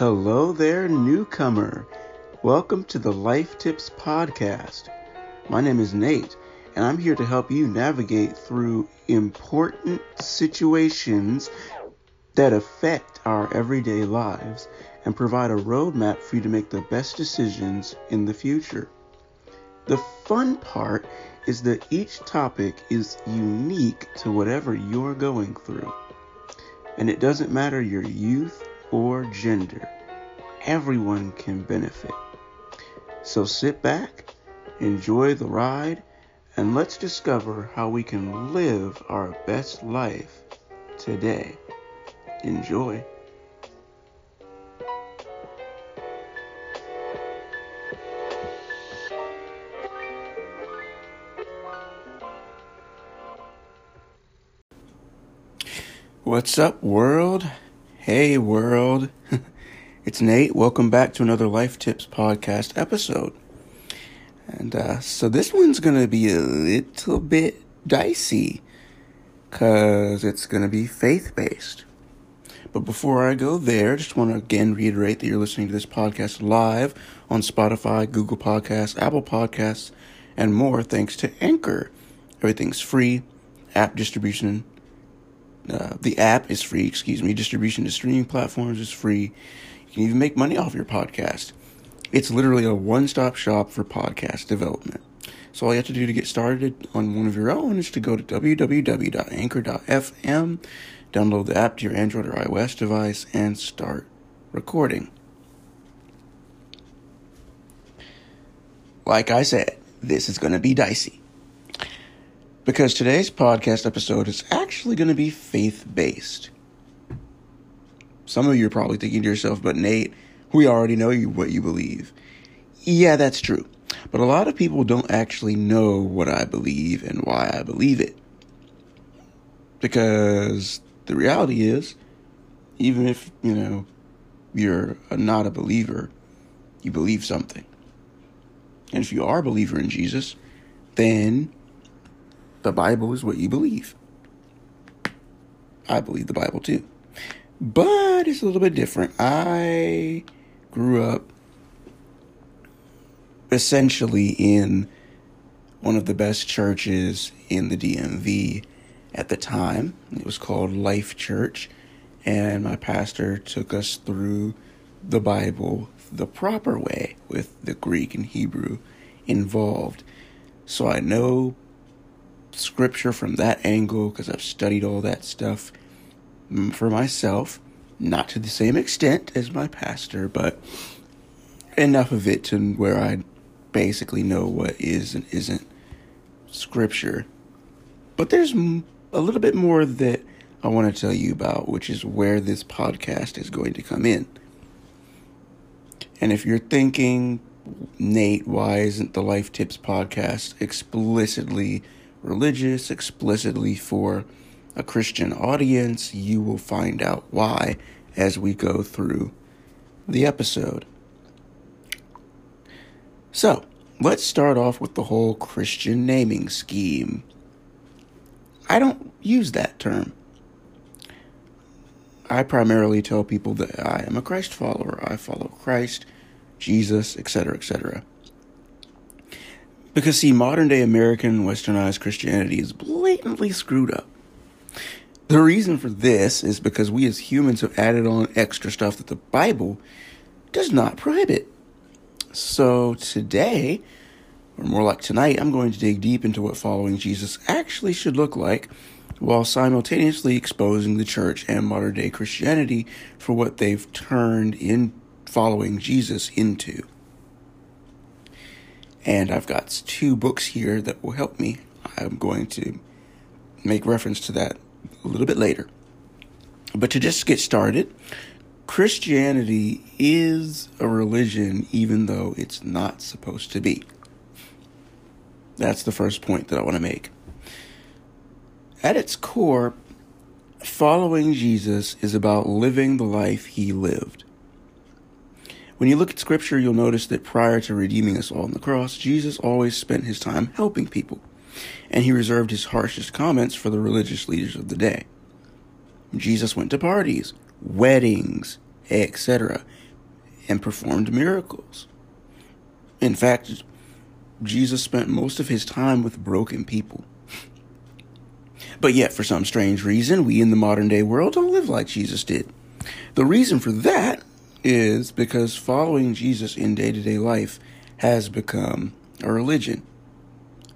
Hello there, newcomer. Welcome to the Life Tips Podcast. My name is Nate, and I'm here to help you navigate through important situations that affect our everyday lives and provide a roadmap for you to make the best decisions in the future. The fun part is that each topic is unique to whatever you're going through. And it doesn't matter your youth or gender, everyone can benefit. So sit back, enjoy the ride, and let's discover how we can live our best life today. Enjoy. What's up, world? Hey, world. it's Nate. Welcome back to another Life Tips podcast episode. And uh, so this one's going to be a little bit dicey because it's going to be faith based. But before I go there, just want to again reiterate that you're listening to this podcast live on Spotify, Google Podcasts, Apple Podcasts, and more thanks to Anchor. Everything's free, app distribution uh, the app is free, excuse me. Distribution to streaming platforms is free. You can even make money off your podcast. It's literally a one stop shop for podcast development. So all you have to do to get started on one of your own is to go to www.anchor.fm, download the app to your Android or iOS device, and start recording. Like I said, this is going to be dicey because today's podcast episode is actually going to be faith based. Some of you are probably thinking to yourself, but Nate, we already know you, what you believe. Yeah, that's true. But a lot of people don't actually know what I believe and why I believe it. Because the reality is, even if, you know, you're not a believer, you believe something. And if you are a believer in Jesus, then the Bible is what you believe. I believe the Bible too. But it's a little bit different. I grew up essentially in one of the best churches in the DMV at the time. It was called Life Church, and my pastor took us through the Bible the proper way with the Greek and Hebrew involved. So I know scripture from that angle because I've studied all that stuff mm, for myself. Not to the same extent as my pastor, but enough of it to where I basically know what is and isn't scripture. But there's a little bit more that I want to tell you about, which is where this podcast is going to come in. And if you're thinking, Nate, why isn't the Life Tips podcast explicitly religious, explicitly for a Christian audience. You will find out why as we go through the episode. So, let's start off with the whole Christian naming scheme. I don't use that term. I primarily tell people that I am a Christ follower. I follow Christ, Jesus, etc., etc. Because, see, modern day American westernized Christianity is blatantly screwed up. The reason for this is because we as humans have added on extra stuff that the Bible does not prohibit. So today, or more like tonight, I'm going to dig deep into what following Jesus actually should look like while simultaneously exposing the church and modern day Christianity for what they've turned in following Jesus into. And I've got two books here that will help me. I'm going to make reference to that a little bit later. But to just get started, Christianity is a religion even though it's not supposed to be. That's the first point that I want to make. At its core, following Jesus is about living the life he lived. When you look at scripture, you'll notice that prior to redeeming us all on the cross, Jesus always spent his time helping people, and he reserved his harshest comments for the religious leaders of the day. Jesus went to parties, weddings, etc., and performed miracles. In fact, Jesus spent most of his time with broken people. But yet, for some strange reason, we in the modern day world don't live like Jesus did. The reason for that is because following Jesus in day to day life has become a religion.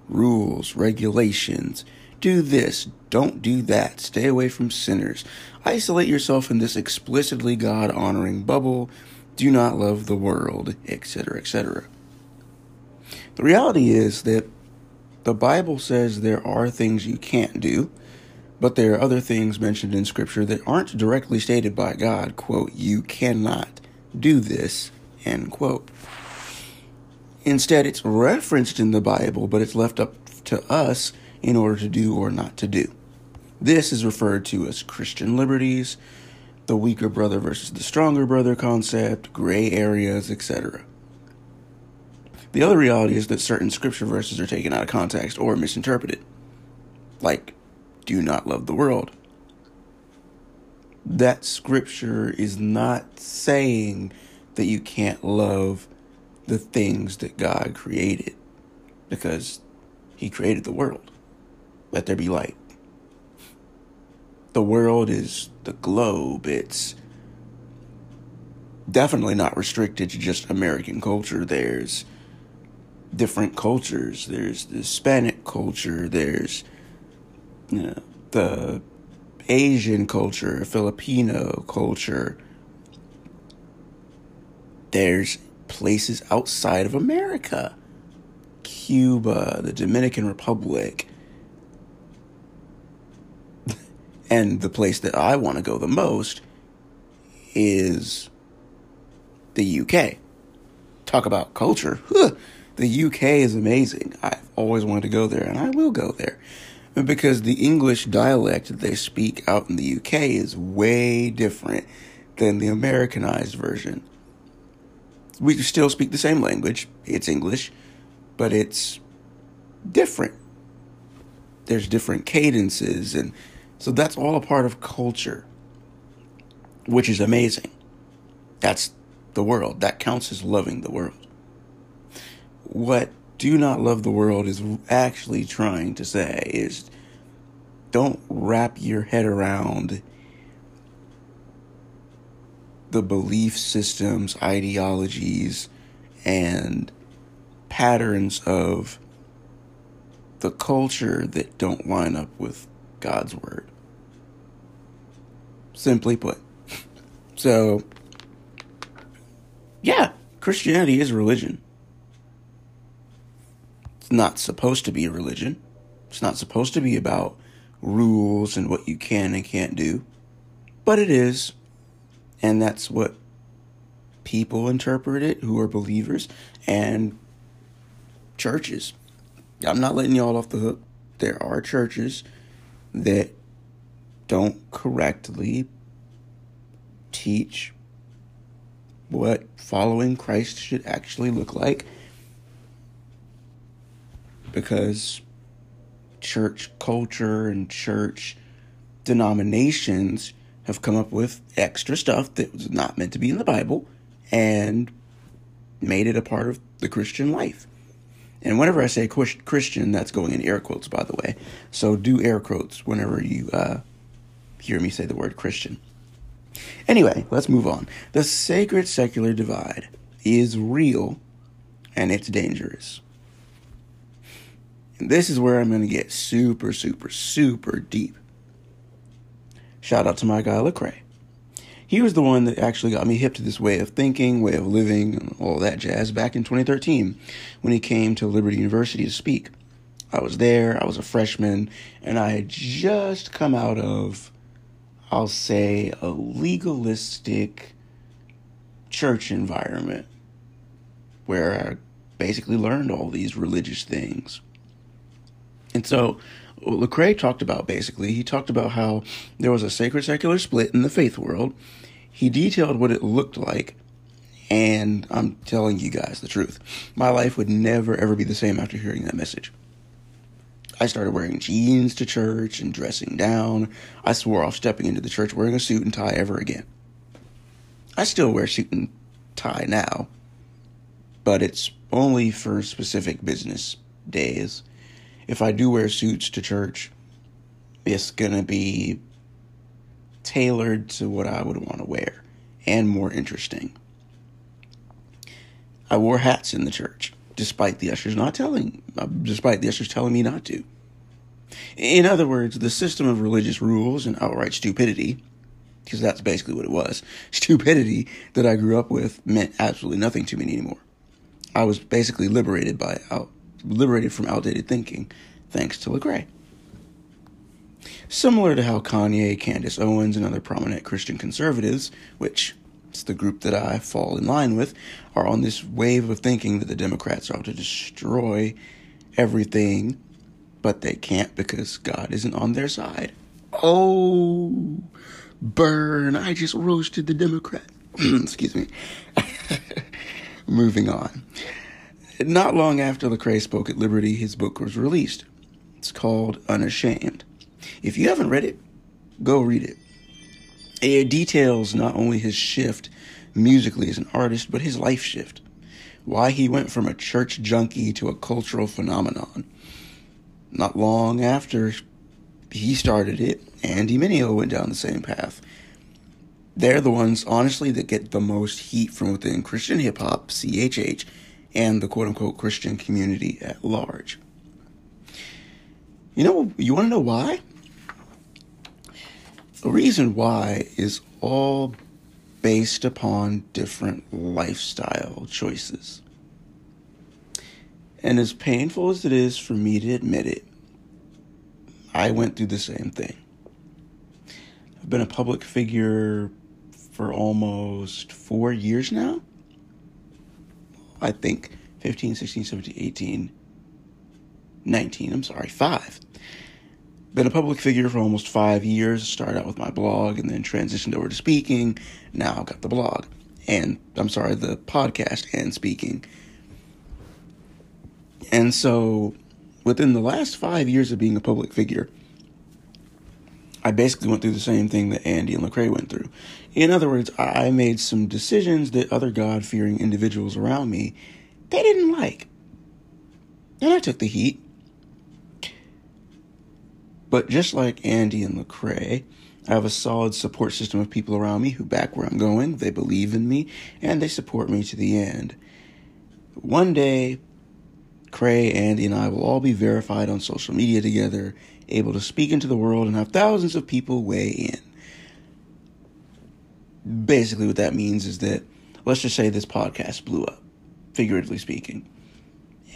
Rules, regulations, do this, don't do that, stay away from sinners, isolate yourself in this explicitly God honoring bubble, do not love the world, etc., etc. The reality is that the Bible says there are things you can't do, but there are other things mentioned in Scripture that aren't directly stated by God. Quote, you cannot do this, end quote. Instead, it's referenced in the Bible, but it's left up to us in order to do or not to do. This is referred to as Christian liberties, the weaker brother versus the stronger brother concept, gray areas, etc. The other reality is that certain scripture verses are taken out of context or misinterpreted. Like, do not love the world. That scripture is not saying that you can't love the things that God created because He created the world. Let there be light. The world is the globe. It's definitely not restricted to just American culture. There's different cultures. There's the Hispanic culture. There's you know, the Asian culture, Filipino culture. There's places outside of America. Cuba, the Dominican Republic. and the place that I want to go the most is the UK. Talk about culture. The UK is amazing. I've always wanted to go there, and I will go there. Because the English dialect that they speak out in the UK is way different than the Americanized version. We still speak the same language, it's English, but it's different. There's different cadences, and so that's all a part of culture, which is amazing. That's the world. That counts as loving the world what do not love the world is actually trying to say is don't wrap your head around the belief systems, ideologies, and patterns of the culture that don't line up with God's word. Simply put. So, yeah, Christianity is religion. It's not supposed to be a religion. It's not supposed to be about rules and what you can and can't do. But it is. And that's what people interpret it who are believers and churches. I'm not letting y'all off the hook. There are churches that don't correctly teach what following Christ should actually look like because church culture and church denominations have come up with extra stuff that was not meant to be in the Bible and made it a part of the Christian life. And whenever I say Christian, that's going in air quotes, by the way. So do air quotes whenever you uh, hear me say the word Christian. Anyway, let's move on. The sacred secular divide is real and it's dangerous. And this is where I'm going to get super, super, super deep. Shout out to my guy Lecrae. He was the one that actually got me hip to this way of thinking, way of living, and all that jazz back in 2013 when he came to Liberty University to speak. I was there, I was a freshman, and I had just come out of, I'll say, a legalistic church environment where I basically learned all these religious things. And so Lecrae talked about basically, he talked about how there was a sacred secular split in the faith world. He detailed what it looked like. And I'm telling you guys the truth. My life would never ever be the same after hearing that message. I started wearing jeans to church and dressing down. I swore off stepping into the church wearing a suit and tie ever again. I still wear suit and tie now, but it's only for specific business days. If I do wear suits to church, it's gonna be tailored to what I would want to wear and more interesting. I wore hats in the church, despite the ushers not telling, uh, despite the ushers telling me not to. In other words, the system of religious rules and outright stupidity, because that's basically what it was, stupidity that I grew up with meant absolutely nothing to me anymore. I was basically liberated by out, liberated from outdated thinking, thanks to Lecrae. Similar to how Kanye, Candace Owens, and other prominent Christian conservatives, which is the group that I fall in line with, are on this wave of thinking that the Democrats are to destroy everything, but they can't because God isn't on their side. Oh, burn. I just roasted the Democrat. Excuse me. Moving on. Not long after Lecrae spoke at Liberty, his book was released. It's called Unashamed. If you haven't read it, go read it. It details not only his shift musically as an artist, but his life shift. Why he went from a church junkie to a cultural phenomenon. Not long after he started it, Andy Mineo went down the same path. They're the ones, honestly, that get the most heat from within Christian hip hop, CHH, and the quote unquote Christian community at large. You know, you want to know why? The reason why is all based upon different lifestyle choices. And as painful as it is for me to admit it, I went through the same thing. I've been a public figure for almost four years now. I think 15, 16, 17, 18, 19, I'm sorry, five. Been a public figure for almost five years. Started out with my blog and then transitioned over to speaking. Now I've got the blog and I'm sorry, the podcast and speaking. And so within the last five years of being a public figure, I basically went through the same thing that Andy and Lecrae went through. In other words, I made some decisions that other God fearing individuals around me they didn't like. And I took the heat. But just like Andy and Lecrae, I have a solid support system of people around me who back where I'm going, they believe in me, and they support me to the end. One day, Cray, Andy, and I will all be verified on social media together, able to speak into the world and have thousands of people weigh in. Basically, what that means is that let's just say this podcast blew up, figuratively speaking,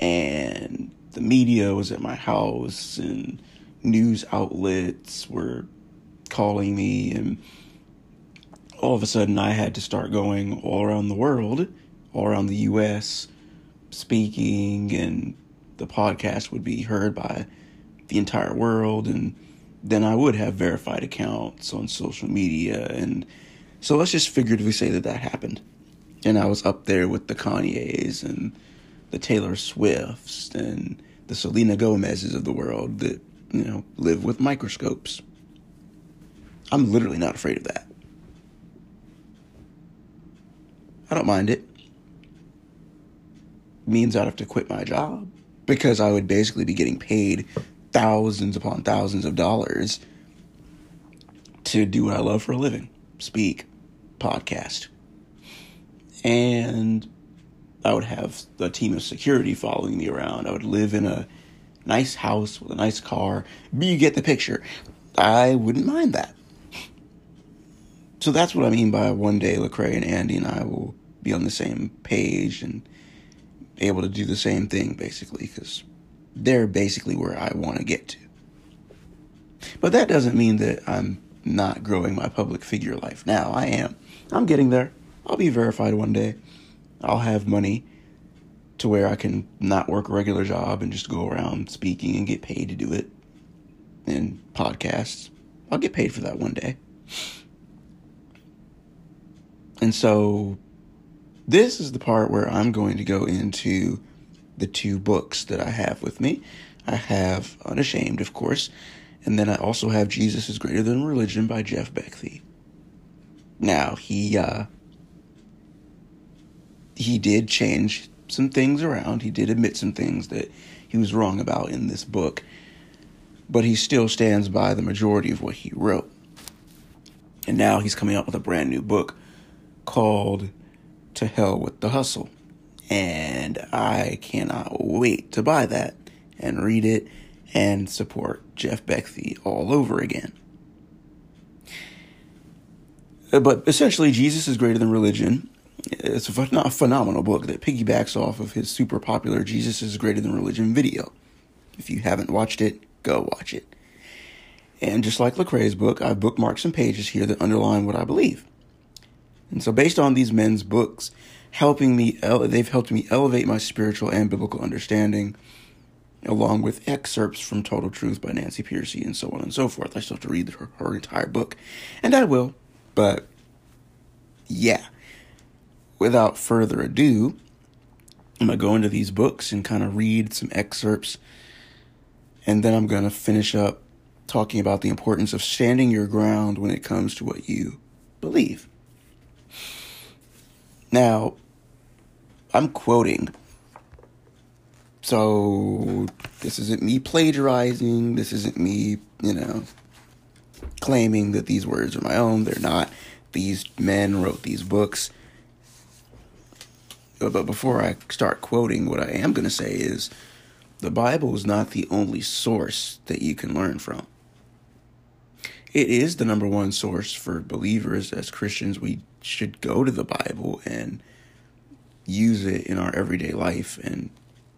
and the media was at my house and news outlets were calling me and all of a sudden I had to start going all around the world, all around the US, speaking and the podcast would be heard by the entire world and then I would have verified accounts on social media and so let's just figuratively say that that happened. And I was up there with the Kanyes and the Taylor Swifts and the Selena Gomez's of the world that you know, live with microscopes. I'm literally not afraid of that. I don't mind it. it. Means I'd have to quit my job because I would basically be getting paid thousands upon thousands of dollars to do what I love for a living speak, podcast. And I would have a team of security following me around. I would live in a nice house with a nice car. But You get the picture. I wouldn't mind that. So that's what I mean by one day Lecrae and Andy and I will be on the same page and able to do the same thing basically because they're basically where I want to get to. But that doesn't mean that I'm not growing my public figure life now. I am. I'm getting there. I'll be verified one day. I'll have money to where I can not work a regular job and just go around speaking and get paid to do it. And podcasts. I'll get paid for that one day. And so this is the part where I'm going to go into the two books that I have with me. I have Unashamed, of course, and then I also have Jesus is Greater Than Religion by Jeff Bethke. Now, he uh he did change some things around. He did admit some things that he was wrong about in this book, but he still stands by the majority of what he wrote. And now he's coming out with a brand new book called To Hell with the Hustle. And I cannot wait to buy that and read it and support Jeff Bethke all over again. Uh, but essentially, Jesus is greater than religion. It's a phenomenal book that piggybacks off of his super popular Jesus is Greater Than Religion video. If you haven't watched it, go watch it. And just like Lecrae's book, I've bookmarked some pages here that underline what I believe. And so, based on these men's books, helping me, they've helped me elevate my spiritual and biblical understanding, along with excerpts from Total Truth by Nancy Pearcey and so on and so forth. I still have to read her, her entire book, and I will. But yeah, without further ado, I'm going to go into these books and kind of read some excerpts, and then I'm going to finish up talking about the importance of standing your ground when it comes to what you believe. Now, I'm quoting. So, this isn't me plagiarizing. This isn't me, you know, claiming that these words are my own. They're not. These men wrote these books. But before I start quoting, what I am going to say is the Bible is not the only source that you can learn from it is the number one source for believers as Christians. We should go to the Bible and use it in our everyday life, and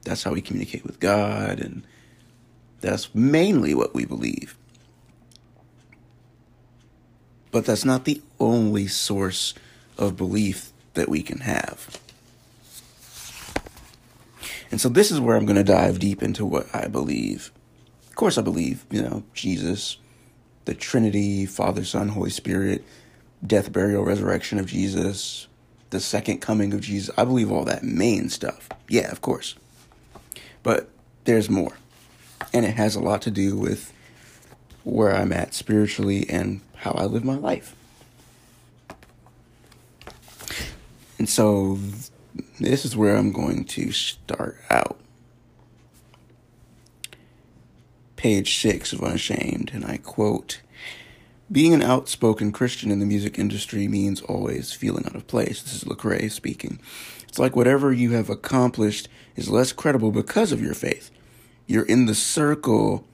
that's how we communicate with God, and that's mainly what we believe. But that's not the only source of belief that we can have. And so this is where I'm going to dive deep into what I believe. Of course, I believe, you know, Jesus the Trinity, Father, Son, Holy Spirit, death, burial, resurrection of Jesus, the second coming of Jesus. I believe all that main stuff. Yeah, of course. But there's more. And it has a lot to do with where I'm at spiritually and how I live my life. And so this is where I'm going to start out. page 6 of Unashamed, and I quote Being an outspoken Christian in the music industry means always feeling out of place. This is Lecrae speaking. It's like whatever you have accomplished is less credible because of your faith. You're in the circle,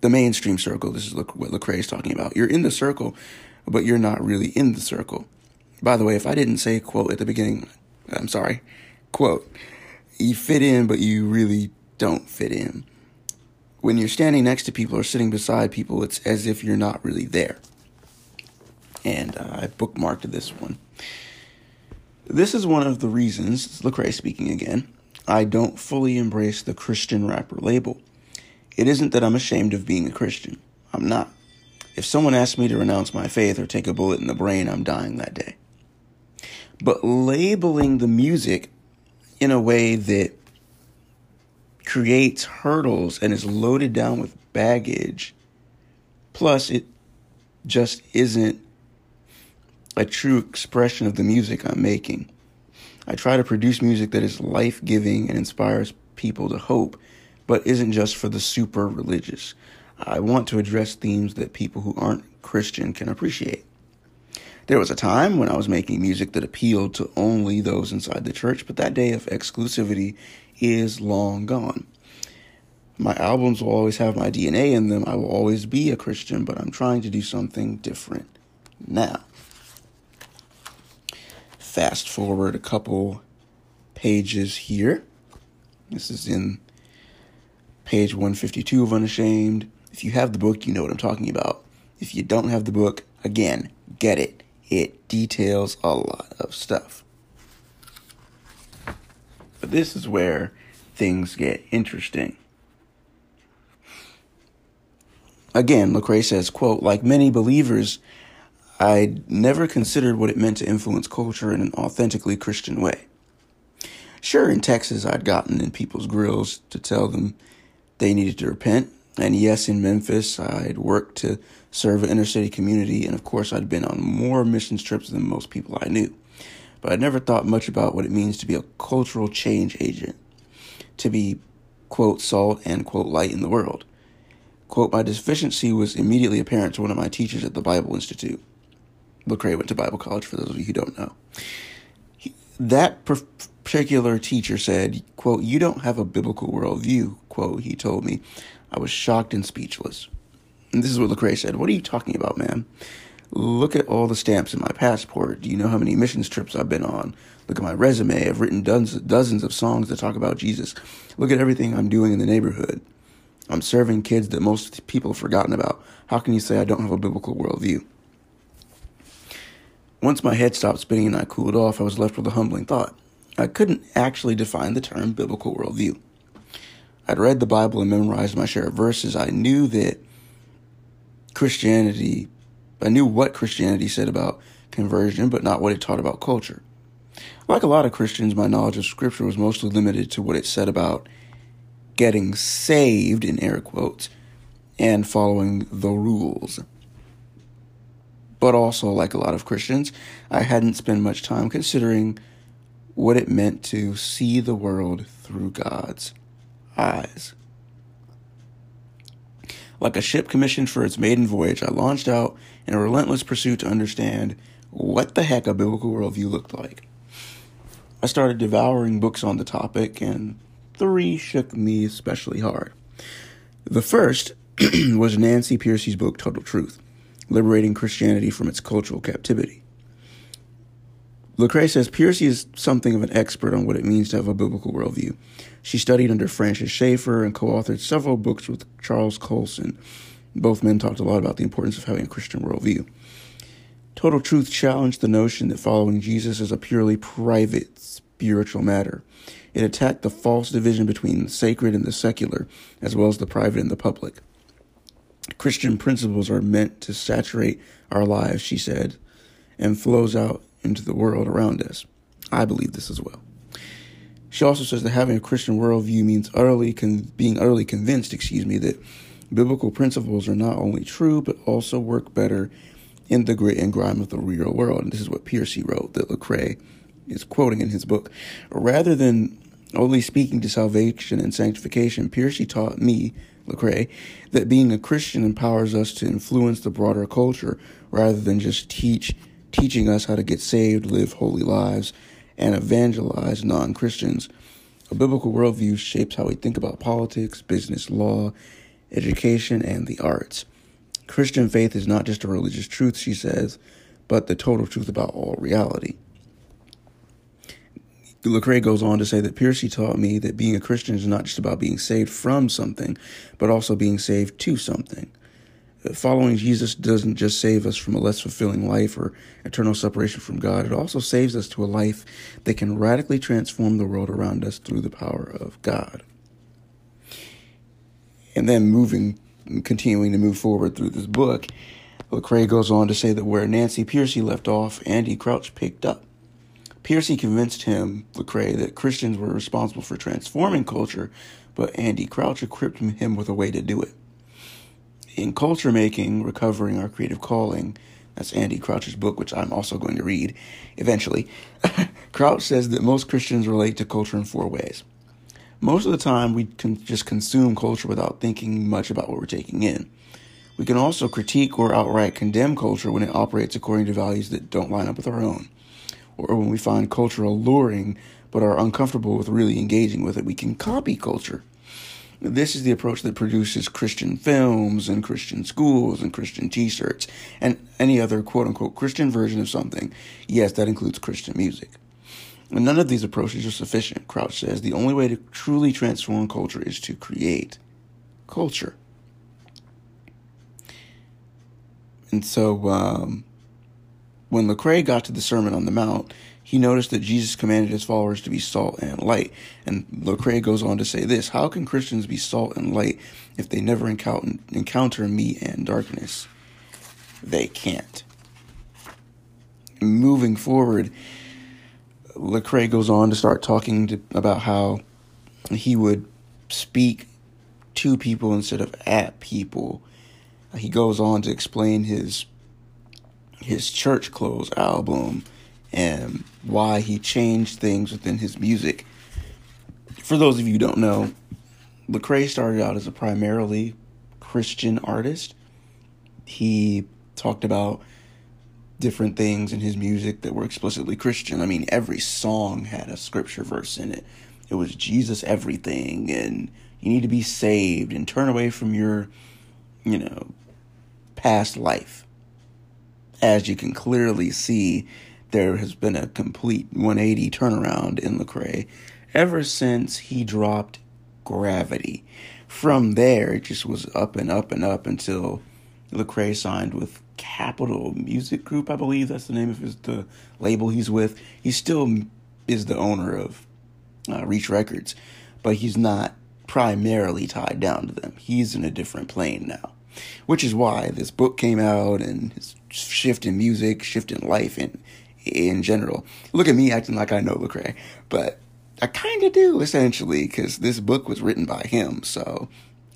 the mainstream circle. This is what Lecrae is talking about. You're in the circle, but you're not really in the circle. By the way, if I didn't say quote at the beginning, I'm sorry. Quote, you fit in, but you really don't fit in when you're standing next to people or sitting beside people, it's as if you're not really there. And uh, I bookmarked this one. This is one of the reasons, Lecrae speaking again, I don't fully embrace the Christian rapper label. It isn't that I'm ashamed of being a Christian. I'm not. If someone asks me to renounce my faith or take a bullet in the brain, I'm dying that day. But labeling the music in a way that creates hurdles and is loaded down with baggage. Plus, it just isn't a true expression of the music I'm making. I try to produce music that is life giving and inspires people to hope, but isn't just for the super religious. I want to address themes that people who aren't Christian can appreciate. There was a time when I was making music that appealed to only those inside the church, but that day of exclusivity is long gone. My albums will always have my DNA in them. I will always be a Christian, but I'm trying to do something different now. Fast forward a couple pages here. This is in page 152 of Unashamed. If you have the book, you know what I'm talking about. If you don't have the book, again, get it. It details a lot of stuff. But this is where things get interesting. Again, Lecrae says, quote, like many believers, I never considered what it meant to influence culture in an authentically Christian way. Sure, in Texas, I'd gotten in people's grills to tell them they needed to repent. And yes, in Memphis, I'd worked to serve an inner city community. And of course, I'd been on more missions trips than most people I knew. but I never thought much about what it means to be a cultural change agent, to be, quote, salt and, quote, light in the world. Quote, my deficiency was immediately apparent to one of my teachers at the Bible Institute. Lecrae went to Bible college, for those of you who don't know. He, that particular teacher said, quote, you don't have a biblical worldview, quote, he told me. I was shocked and speechless. And this is what Lecrae said. What are you talking about, man? Look at all the stamps in my passport. Do you know how many missions trips I've been on? Look at my resume. I've written dozens, dozens of songs that talk about Jesus. Look at everything I'm doing in the neighborhood. I'm serving kids that most people have forgotten about. How can you say I don't have a biblical worldview? Once my head stopped spinning and I cooled off, I was left with a humbling thought. I couldn't actually define the term biblical worldview. I'd read the Bible and memorized my share of verses. I knew that Christianity I knew what Christianity said about conversion, but not what it taught about culture. Like a lot of Christians, my knowledge of Scripture was mostly limited to what it said about getting saved, in air quotes, and following the rules. But also, like a lot of Christians, I hadn't spent much time considering what it meant to see the world through God's eyes. Like a ship commissioned for its maiden voyage, I launched out in a relentless pursuit to understand what the heck a biblical worldview looked like. I started devouring books on the topic, and three shook me especially hard. The first was Nancy Pearcey's book, Total Truth Liberating Christianity from Its Cultural Captivity. Lecrae says Pearcey is something of an expert on what it means to have a biblical worldview. She studied under Francis Schaeffer and co authored several books with Charles Colson. Both men talked a lot about the importance of having a Christian worldview. Total Truth challenged the notion that following Jesus is a purely private spiritual matter. It attacked the false division between the sacred and the secular, as well as the private and the public. Christian principles are meant to saturate our lives, she said, and flows out into the world around us. I believe this as well. She also says that having a Christian worldview means utterly con- being utterly convinced, excuse me, that biblical principles are not only true but also work better in the grit and grime of the real world. And this is what Pearcey wrote that Lecrae is quoting in his book. Rather than only speaking to salvation and sanctification, Pearcey taught me, Lecrae, that being a Christian empowers us to influence the broader culture rather than just teach teaching us how to get saved, live holy lives, and evangelize non Christians. A biblical worldview shapes how we think about politics, business, law, education, and the arts. Christian faith is not just a religious truth, she says, but the total truth about all reality. Lecrae goes on to say that Pearcey taught me that being a Christian is not just about being saved from something, but also being saved to something uh, following Jesus doesn't just save us from a less fulfilling life or eternal separation from God, it also saves us to a life that can radically transform the world around us through the power of God. And then moving, continuing to move forward through this book, Lecrae goes on to say that where Nancy Pearcey left off, Andy Crouch picked up. Pearcey convinced him, Lecrae, that Christians were responsible for transforming culture, but Andy Crouch equipped him with a way to do it in Culture Making, Recovering Our Creative Calling, that's Andy Crouch's book, which I'm also going to read eventually. Crouch says that most Christians relate to culture in four ways. Most of the time, we can just consume culture without thinking much about what we're taking in. We can also critique or outright condemn culture when it operates according to values that don't line up with our own. Or when we find culture alluring but are uncomfortable with really engaging with it, we can copy culture. This is the approach that produces Christian films and Christian schools and Christian t shirts and any other quote unquote Christian version of something. Yes, that includes Christian music. And none of these approaches are sufficient, Crouch says. The only way to truly transform culture is to create culture. And so, um, when Lecrae got to the Sermon on the Mount, he noticed that Jesus commanded his followers to be salt and light. And Lecrae goes on to say this How can Christians be salt and light if they never encounter, encounter me and darkness? They can't. Moving forward, Lecrae goes on to start talking to, about how he would speak to people instead of at people. He goes on to explain his his church clothes album and why he changed things within his music. For those of you who don't know, Lecrae started out as a primarily Christian artist. He talked about different things in his music that were explicitly Christian. I mean, every song had a scripture verse in it. It was Jesus everything, and you need to be saved and turn away from your, you know, past life. As you can clearly see, there has been a complete 180 turnaround in Lecrae ever since he dropped Gravity. From there, it just was up and up and up until Lecrae signed with Capitol Music Group, I believe that's the name of his the label he's with. He still is the owner of uh, Reach Records, but he's not primarily tied down to them. He's in a different plane now, which is why this book came out and his shift in music, shift in life, in in general. Look at me acting like I know Lecrae, but I kind of do essentially because this book was written by him, so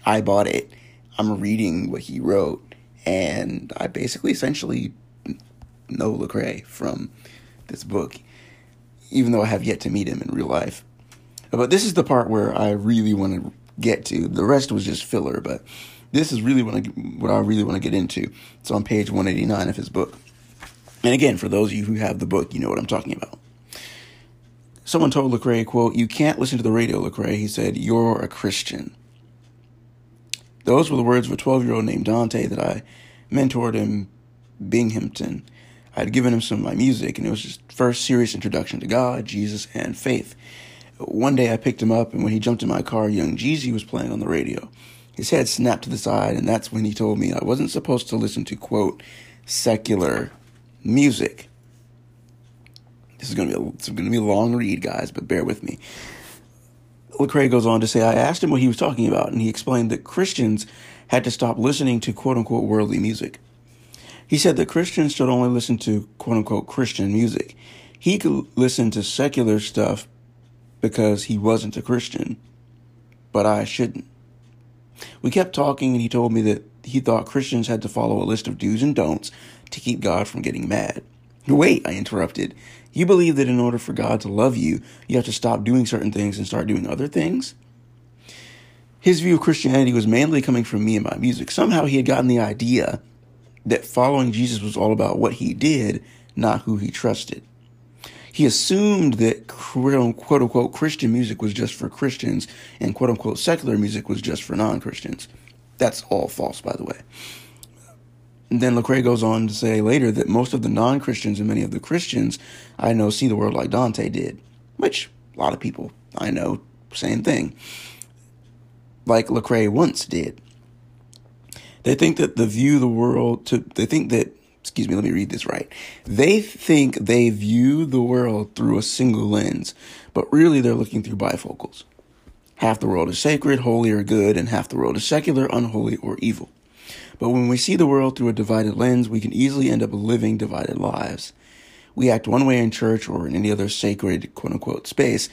I bought it. I'm reading what he wrote and I basically essentially know Lecrae from this book, even though I have yet to meet him in real life. But this is the part where I really want to get to. The rest was just filler, but this is really what I, what I really want to get into. It's on page 189 of his book. And again, for those of you who have the book, you know what I'm talking about. Someone told Lecrae, quote, You can't listen to the radio, Lecrae. He said, You're a Christian. Those were the words of a 12 year old named Dante that I mentored in Binghamton. I had given him some of my music, and it was his first serious introduction to God, Jesus, and faith. One day I picked him up, and when he jumped in my car, Young Jeezy was playing on the radio. His head snapped to the side, and that's when he told me I wasn't supposed to listen to, quote, secular music. This is going to be a, it's going to be a long read, guys, but bear with me. Lecrae goes on to say, I asked him what he was talking about, and he explained that Christians had to stop listening to quote unquote worldly music. He said that Christians should only listen to quote unquote Christian music. He could listen to secular stuff because he wasn't a Christian, but I shouldn't. We kept talking, and he told me that he thought Christians had to follow a list of do's and don'ts to keep God from getting mad. Wait, I interrupted. You believe that in order for God to love you, you have to stop doing certain things and start doing other things? His view of Christianity was mainly coming from me and my music. Somehow he had gotten the idea that following Jesus was all about what he did, not who he trusted. He assumed that quote unquote Christian music was just for Christians and quote unquote secular music was just for non Christians. That's all false, by the way. And then Lecrae goes on to say later that most of the non Christians and many of the Christians I know see the world like Dante did, which a lot of people I know, same thing, like Lecrae once did. They think that the view of the world to, they think that, excuse me, let me read this right. They think they view the world through a single lens, but really they're looking through bifocals. Half the world is sacred, holy, or good, and half the world is secular, unholy, or evil. But when we see the world through a divided lens, we can easily end up living divided lives. We act one way in church or in any other sacred, quote unquote, space,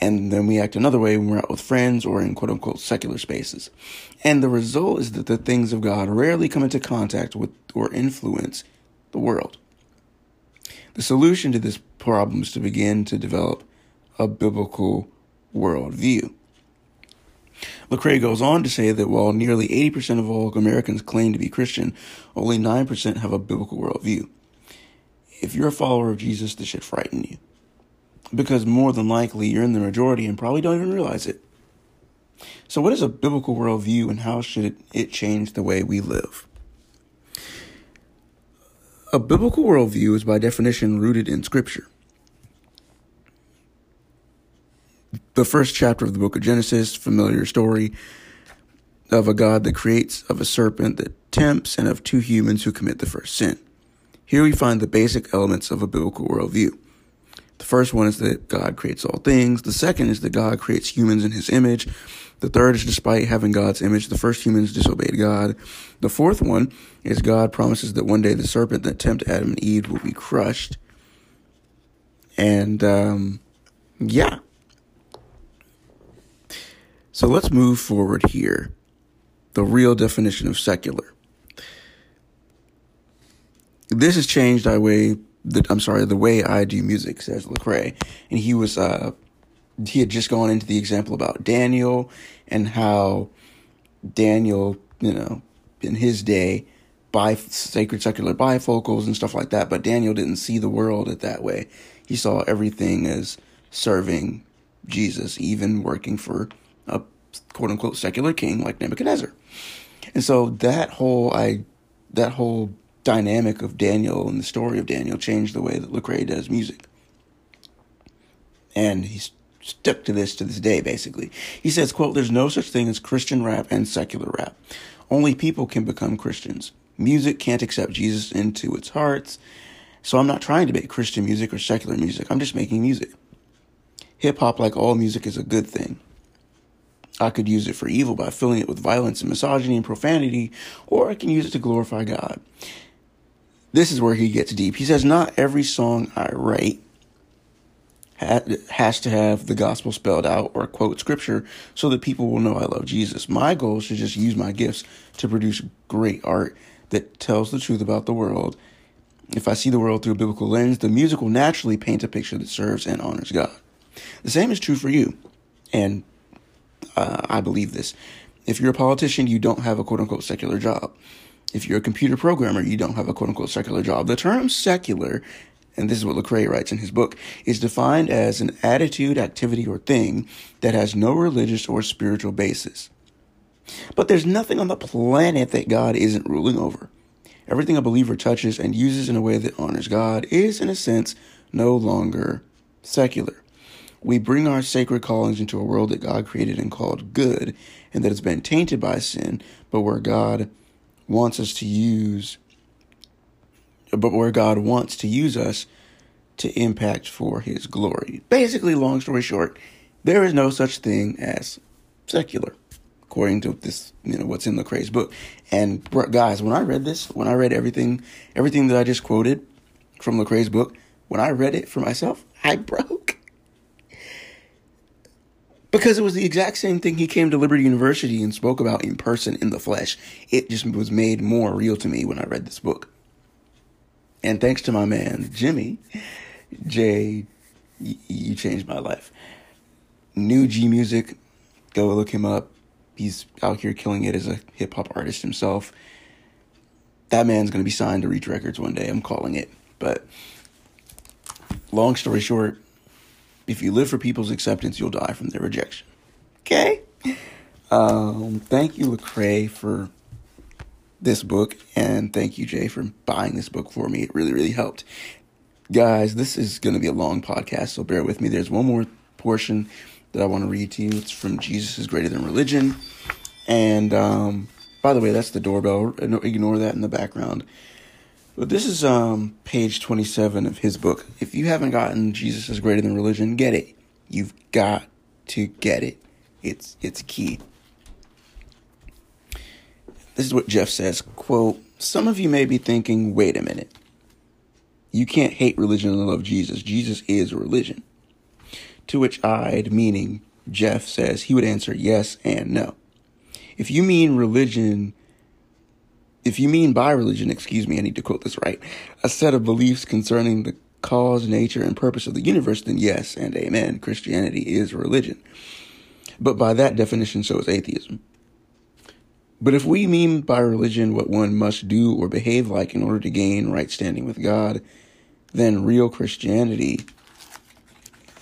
and then we act another way when we're out with friends or in quote unquote secular spaces. And the result is that the things of God rarely come into contact with or influence the world. The solution to this problem is to begin to develop a biblical worldview. Lecrae goes on to say that while nearly 80% of all Americans claim to be Christian, only 9% have a biblical worldview. If you're a follower of Jesus, this should frighten you. Because more than likely, you're in the majority and probably don't even realize it. So, what is a biblical worldview and how should it change the way we live? A biblical worldview is by definition rooted in Scripture. the first chapter of the book of Genesis, familiar story of a God that creates, of a serpent that tempts, and of two humans who commit the first sin. Here we find the basic elements of a biblical worldview. The first one is that God creates all things. The second is that God creates humans in his image. The third is despite having God's image, the first humans disobeyed God. The fourth one is God promises that one day the serpent that tempted Adam and Eve will be crushed. And um, yeah, so let's move forward here. The real definition of secular. This has changed by way the I'm sorry, the way I do music, says Lecrae, and he was uh he had just gone into the example about Daniel and how Daniel, you know, in his day, by sacred secular bifocals and stuff like that, but Daniel didn't see the world it that way. He saw everything as serving Jesus, even working for a quote unquote secular king like Nebuchadnezzar. And so that whole I that whole dynamic of Daniel and the story of Daniel changed the way that Lecrae does music. And he's stuck to this to this day, basically. He says, quote, there's no such thing as Christian rap and secular rap. Only people can become Christians. Music can't accept Jesus into its hearts. So I'm not trying to make Christian music or secular music. I'm just making music. Hip hop, like all music, is a good thing. I could use it for evil by filling it with violence and misogyny and profanity, or I can use it to glorify God. This is where he gets deep. He says, Not every song I write has to have the gospel spelled out or quote scripture so that people will know I love Jesus. My goal is to just use my gifts to produce great art that tells the truth about the world. If I see the world through a biblical lens, the music will naturally paint a picture that serves and honors God. The same is true for you. And uh, I believe this. If you're a politician, you don't have a quote unquote secular job. If you're a computer programmer, you don't have a quote unquote secular job. The term secular, and this is what Lecrae writes in his book, is defined as an attitude, activity, or thing that has no religious or spiritual basis. But there's nothing on the planet that God isn't ruling over. Everything a believer touches and uses in a way that honors God is, in a sense, no longer secular. We bring our sacred callings into a world that God created and called good, and that has been tainted by sin, but where God wants us to use, but where God wants to use us to impact for his glory. Basically, long story short, there is no such thing as secular, according to this, you know, what's in Lecrae's book. And guys, when I read this, when I read everything, everything that I just quoted from Lecrae's book, when I read it for myself, I broke because it was the exact same thing he came to Liberty University and spoke about in person in the flesh. It just was made more real to me when I read this book. And thanks to my man, Jimmy, Jay, you changed my life. New G Music, go look him up. He's out here killing it as a hip hop artist himself. That man's going to be signed to Reach Records one day. I'm calling it. But long story short, if you live for people's acceptance, you'll die from their rejection. Okay? Um, thank you, Lecrae, for this book, and thank you, Jay, for buying this book for me. It really, really helped. Guys, this is going to be a long podcast, so bear with me. There's one more portion that I want to read to you. It's from Jesus is Greater Than Religion. And um, by the way, that's the doorbell. Ignore that in the background. But this is um, page 27 of his book. If you haven't gotten Jesus is Greater Than Religion, get it. You've got to get it. It's it's key. This is what Jeff says, quote, "Some of you may be thinking, wait a minute. You can't hate religion and love Jesus. Jesus is religion." To which I'd, meaning Jeff, says he would answer yes and no. If you mean religion if you mean by religion, excuse me, I need to quote this right, a set of beliefs concerning the cause, nature, and purpose of the universe, then yes and amen, Christianity is religion. But by that definition, so is atheism. But if we mean by religion what one must do or behave like in order to gain right standing with God, then real Christianity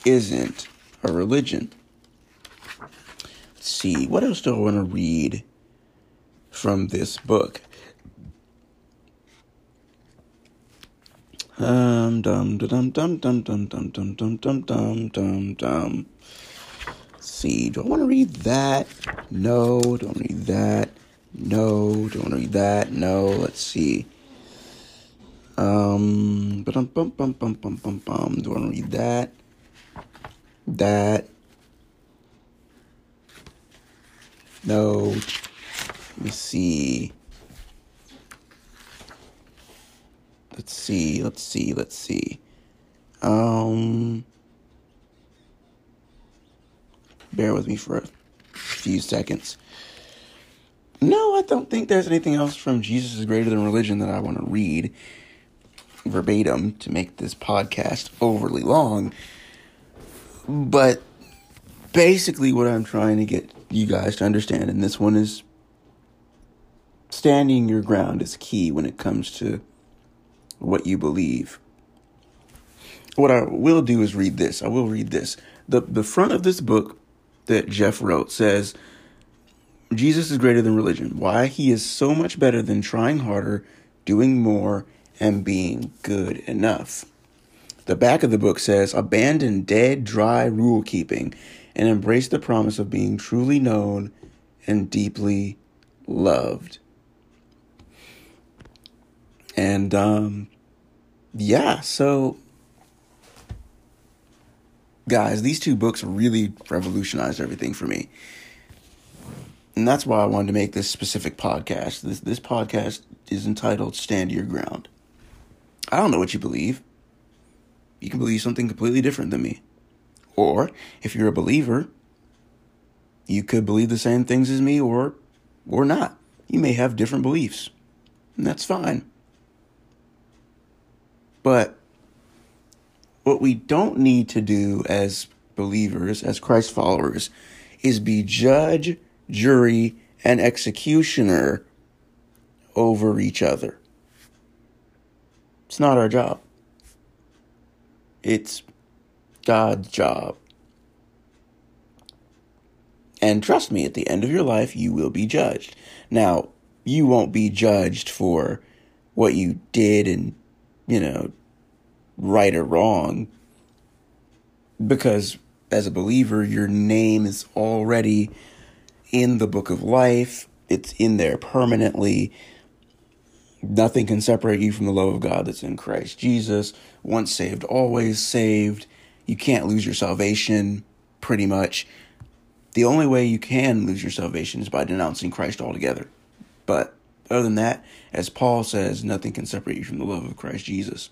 isn't a religion. Let's see, what else do I want to read from this book? Um, dum dum dum dum dum dum dum dum dum dum dum dum. See, do I want to read that? No. Do I want to read that? No. Do I want to read that? No. Let's see. Um, bum bum bum bum bum bum bum. Do I want to read that? That. No. Let me see. Let's see, let's see, let's see. Um, bear with me for a few seconds. No, I don't think there's anything else from Jesus is Greater Than Religion that I want to read. verbatim to make this podcast overly long. But basically, what I'm trying to get you guys to understand, and this one is standing your ground is key when it comes to what you believe. What I will do is read this. I will read this. The the front of this book that Jeff wrote says Jesus is greater than religion. Why? He is so much better than trying harder, doing more, and being good enough. The back of the book says abandon dead, dry rule keeping and embrace the promise of being truly known and deeply loved. And um, yeah, so guys, these two books really revolutionized everything for me. And that's why I wanted to make this specific podcast. This this podcast is entitled Stand Your Ground. I don't know what you believe. You can believe something completely different than me. Or if you're a believer, you could believe the same things as me or or not. You may have different beliefs. And that's fine. But what we don't need to do as believers, as Christ followers, is be judge, jury, and executioner over each other. It's not our job. It's God's job. And trust me, at the end of your life, you will be judged. Now, you won't be judged for what you did and, you know, right or wrong. Because as a believer, your name is already in the book of life, it's in there permanently. Nothing can separate you from the love of God that's in Christ Jesus. Once saved, always saved. You can't lose your salvation, pretty much. The only way you can lose your salvation is by denouncing Christ altogether. But other than that, as Paul says, nothing can separate you from the love of Christ Jesus.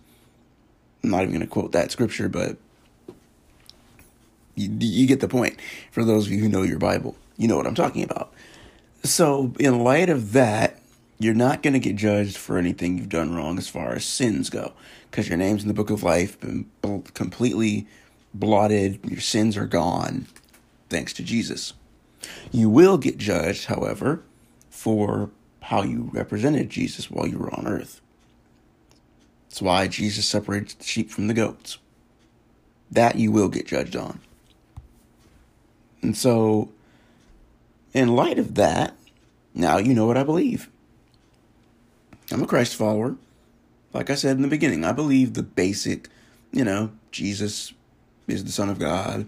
I'm not even going to quote that scripture, but you, you get the point. For those of you who know your Bible, you know what I'm talking about. So, in light of that, you're not going to get judged for anything you've done wrong as far as sins go, because your name's in the book of life, been completely blotted, your sins are gone, thanks to Jesus. You will get judged, however, for how you represented Jesus while you were on earth. That's why Jesus separates the sheep from the goats. That you will get judged on. And so, in light of that, now you know what I believe. I'm a Christ follower. Like I said in the beginning, I believe the basic, you know, Jesus is the Son of God.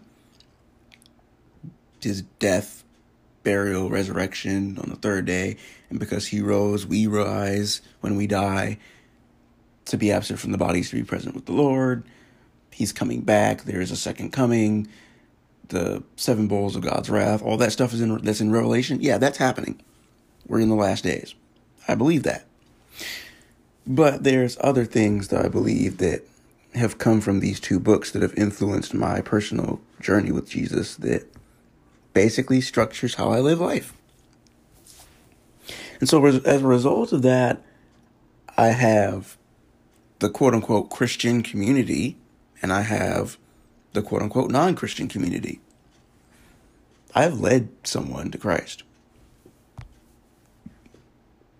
His death, burial, resurrection on the third day. And because he rose, we rise when we die. To be absent from the bodies, to be present with the Lord. He's coming back. There is a second coming. The seven bowls of God's wrath. All that stuff is in that's in Revelation. Yeah, that's happening. We're in the last days. I believe that. But there's other things that I believe that have come from these two books that have influenced my personal journey with Jesus that basically structures how I live life. And so, as a result of that, I have the quote unquote Christian community and I have the quote unquote non Christian community. I've led someone to Christ.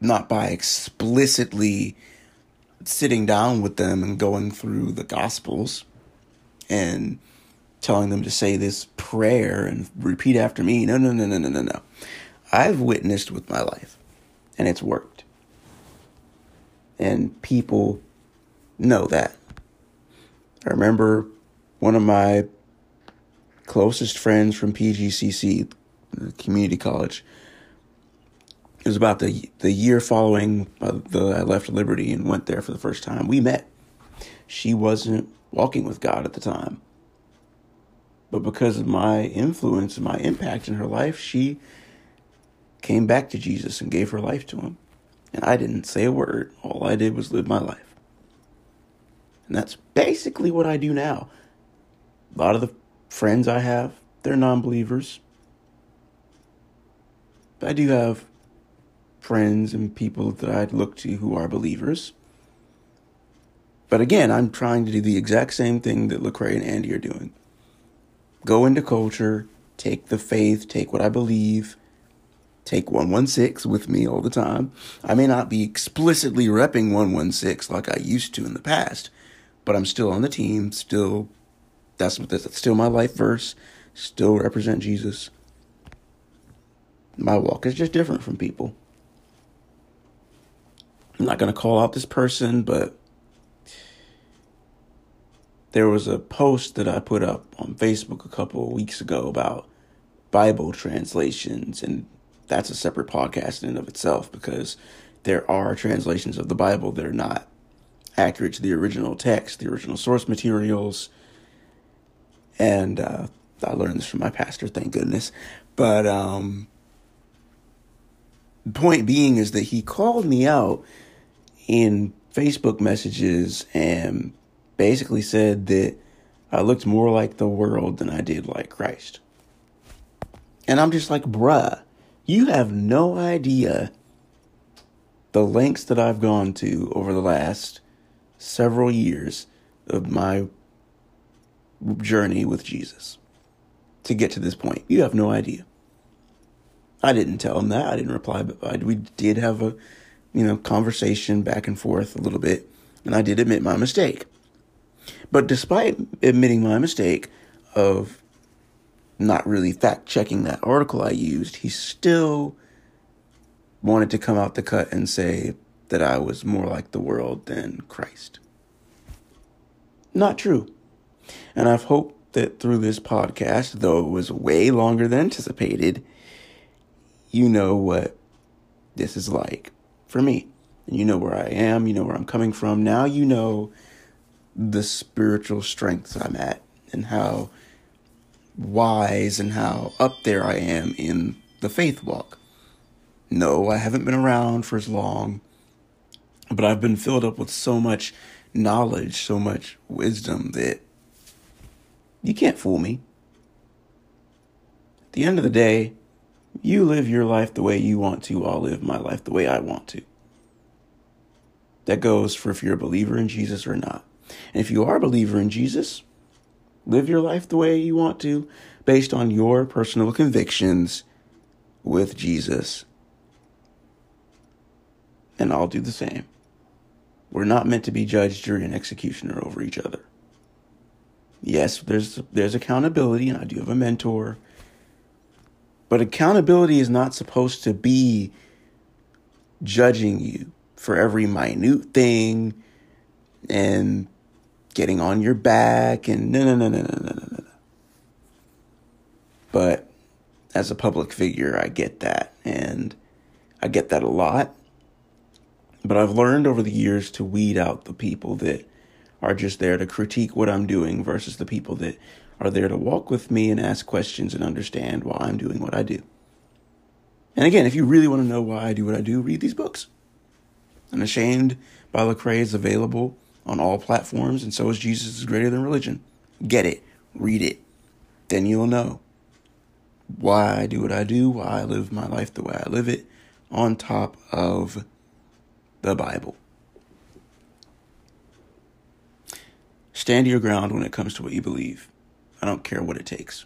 Not by explicitly sitting down with them and going through the Gospels and telling them to say this prayer and repeat after me. No, no, no, no, no, no, no. I've witnessed with my life, and it's worked. And people know that. I remember one of my closest friends from PGCC, community college, it was about the the year following uh, the I left Liberty and went there for the first time. We met. She wasn't walking with God at the time. But because of my influence and my impact in her life, she came back to Jesus and gave her life to him. And I didn't say a word. All I did was live my life. And that's basically what I do now. A lot of the friends I have, they're non believers. But I do have friends and people that I'd look to who are believers. But again, I'm trying to do the exact same thing that Lecrae and Andy are doing. Go into culture, take the faith, take what I believe, take 116 with me all the time. I may not be explicitly repping 116 like I used to in the past, but I'm still on the team, still that's what that's still my life verse, still represent Jesus. My walk is just different from people. I'm not going to call out this person, but there was a post that I put up on Facebook a couple of weeks ago about Bible translations, and that's a separate podcast in and of itself because there are translations of the Bible that are not accurate to the original text, the original source materials. And uh, I learned this from my pastor, thank goodness. But um, point being is that he called me out in Facebook messages and basically said that I looked more like the world than I did like Christ. And I'm just like, bruh, you have no idea the lengths that I've gone to over the last several years of my journey with Jesus to get to this point. You have no idea. I didn't tell him that. I didn't reply, but I, we did have a, you know, conversation back and forth a little bit, and I did admit my mistake. But despite admitting my mistake of not really fact checking that article I used, he still wanted to come out the cut and say that I was more like the world than Christ. Not true. And I've hoped that through this podcast, though it was way longer than anticipated, you know what this is like for me. And you know where I am, you know where I'm coming from. Now you know the spiritual strengths I'm at and how wise and how up there I am in the faith walk. No, I haven't been around for as long, but I've been filled up with so much knowledge, so much wisdom that you can't fool me. At the end of the day, you live your life the way you want to, I'll live my life the way I want to. That goes for if you're a believer in Jesus or not. And if you are a believer in Jesus, live your life the way you want to based on your personal convictions with Jesus. And I'll do the same. We're not meant to be judge, jury, and executioner over each other. Yes, there's there's accountability, and I do have a mentor. But accountability is not supposed to be judging you for every minute thing and getting on your back and no, no, no, no, no, no, no, no. But as a public figure, I get that. And I get that a lot. But I've learned over the years to weed out the people that are just there to critique what I'm doing versus the people that are there to walk with me and ask questions and understand why I'm doing what I do. And again, if you really want to know why I do what I do, read these books. Unashamed by Lecrae is available on all platforms, and so is Jesus is greater than religion. Get it, read it, then you'll know why I do what I do, why I live my life the way I live it, on top of the Bible. Stand your ground when it comes to what you believe. I don't care what it takes.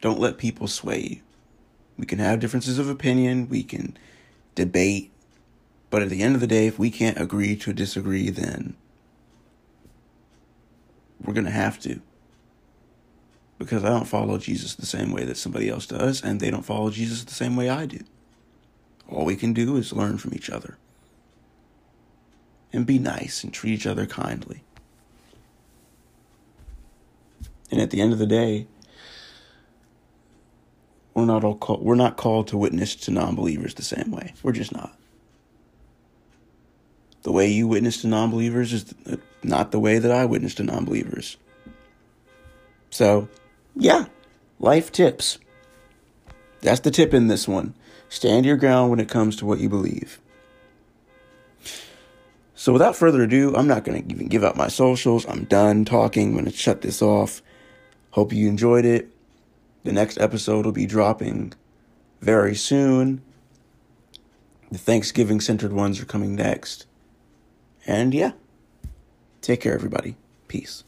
Don't let people sway you. We can have differences of opinion, we can debate, but at the end of the day, if we can't agree to disagree, then we're going to have to. Because I don't follow Jesus the same way that somebody else does, and they don't follow Jesus the same way I do. All we can do is learn from each other and be nice and treat each other kindly. And at the end of the day, we're not all called, we're not called to witness to non-believers the same way. We're just not. The way you witness to non-believers is uh, not the way that I witness to non-believers. So, yeah, life tips. That's the tip in this one. Stand your ground when it comes to what you believe. So, without further ado, I'm not going to even give out my socials. I'm done talking. I'm going to shut this off. Hope you enjoyed it. The next episode will be dropping very soon. The Thanksgiving centered ones are coming next. And yeah, take care, everybody. Peace.